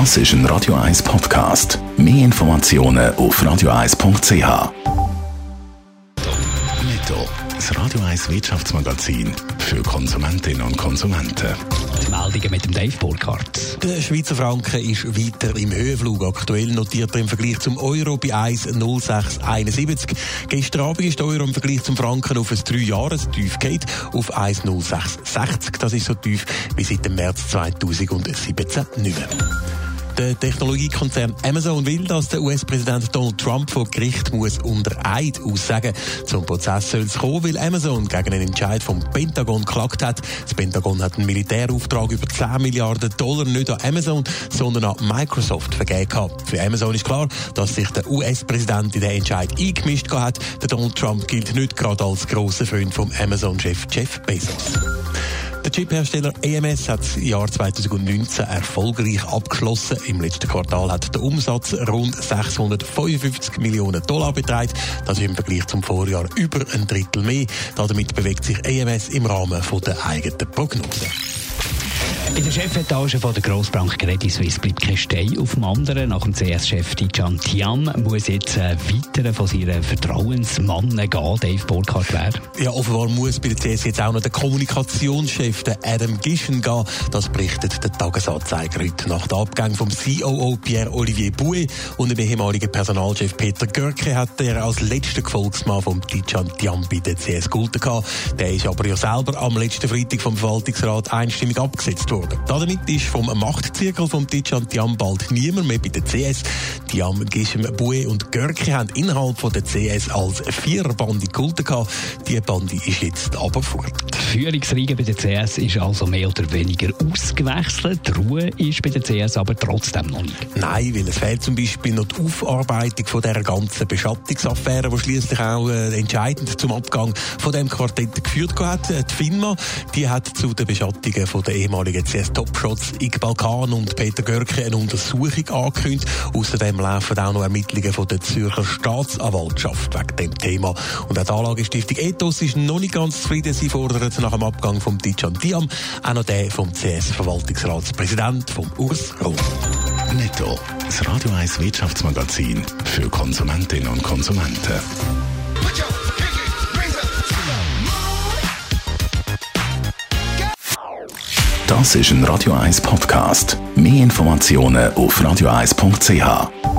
Das ist ein Radio 1 Podcast. Mehr Informationen auf radio1.ch. Netto, das Radio 1 Wirtschaftsmagazin für Konsumentinnen und Konsumenten. Die Meldungen mit dem Dave Burkhardt. Der Schweizer Franken ist weiter im Höhenflug. Aktuell notiert er im Vergleich zum Euro bei 1,0671. Gestern Abend ist der Euro im Vergleich zum Franken auf ein 3-Jahres-Tief geht, auf 1,0660. Das ist so tief wie seit dem März 2017 nicht mehr. Der Technologiekonzern Amazon will, dass der US-Präsident Donald Trump vor Gericht muss unter Eid aussagen. Zum Prozess soll es kommen, weil Amazon gegen einen Entscheid vom Pentagon geklagt hat. Das Pentagon hat einen Militärauftrag über 10 Milliarden Dollar nicht an Amazon, sondern an Microsoft vergeben. Für Amazon ist klar, dass sich der US-Präsident in den Entscheid eingemischt hat. Der Donald Trump gilt nicht gerade als grosser Freund vom Amazon-Chef Jeff Bezos. Der Chiphersteller EMS hat das Jahr 2019 erfolgreich abgeschlossen. Im letzten Quartal hat der Umsatz rund 655 Millionen Dollar beträgt. Das ist im Vergleich zum Vorjahr über ein Drittel mehr. Damit bewegt sich EMS im Rahmen der eigenen Prognose. In der Chefetage von der Grossbank Credit Suisse bleibt kein Stein auf dem anderen. Nach dem CS-Chef Tijan Tiam muss jetzt ein weiterer von seinen Vertrauensmannen gehen, Dave Burkhardt wer? Ja, offenbar muss bei der CS jetzt auch noch der Kommunikationschef, der Adam Gischen, gehen. Das berichtet der Tagesanzeiger heute. Nach dem Abgang vom COO Pierre-Olivier Bouet und dem ehemaligen Personalchef Peter Görke hat er als letzter Gefolgsmann vom Tijan Tiam bei der CS gehalten gehabt. Der ist aber ja selber am letzten Freitag vom Verwaltungsrat einstimmig abgesetzt worden. Damit ist vom Machtzirkel vom Tijan Tiam bald niemand mehr bei der CS. Tiam, Gishem, Bue und Görke haben innerhalb von der CS als Viererbande gehalten. Die Bande ist jetzt aber fort. Die Führungsriege bei der CS ist also mehr oder weniger ausgewechselt. Die Ruhe ist bei der CS aber trotzdem noch nicht. Nein, weil es fehlt zum Beispiel noch die Aufarbeitung von dieser ganzen Beschattungsaffäre, die schließlich auch äh, entscheidend zum Abgang von dem Quartett geführt hat. Die FINMA, die hat zu den Beschattungen von der ehemaligen CS Topshots Iqbal Khan und Peter Görke eine Untersuchung angekündigt. Außerdem laufen auch noch Ermittlungen von der Zürcher Staatsanwaltschaft wegen dem Thema. Und auch die Anlagestiftung Ethos ist noch nicht ganz zufrieden. Sie fordert nach dem Abgang von Tijan Diam auch noch den vom CS-Verwaltungsratspräsident, vom Urs Rohr. Netto, das Radio 1 Wirtschaftsmagazin für Konsumentinnen und Konsumenten. Das ist ein Radio 1 Podcast. Mehr Informationen auf radio1.ch.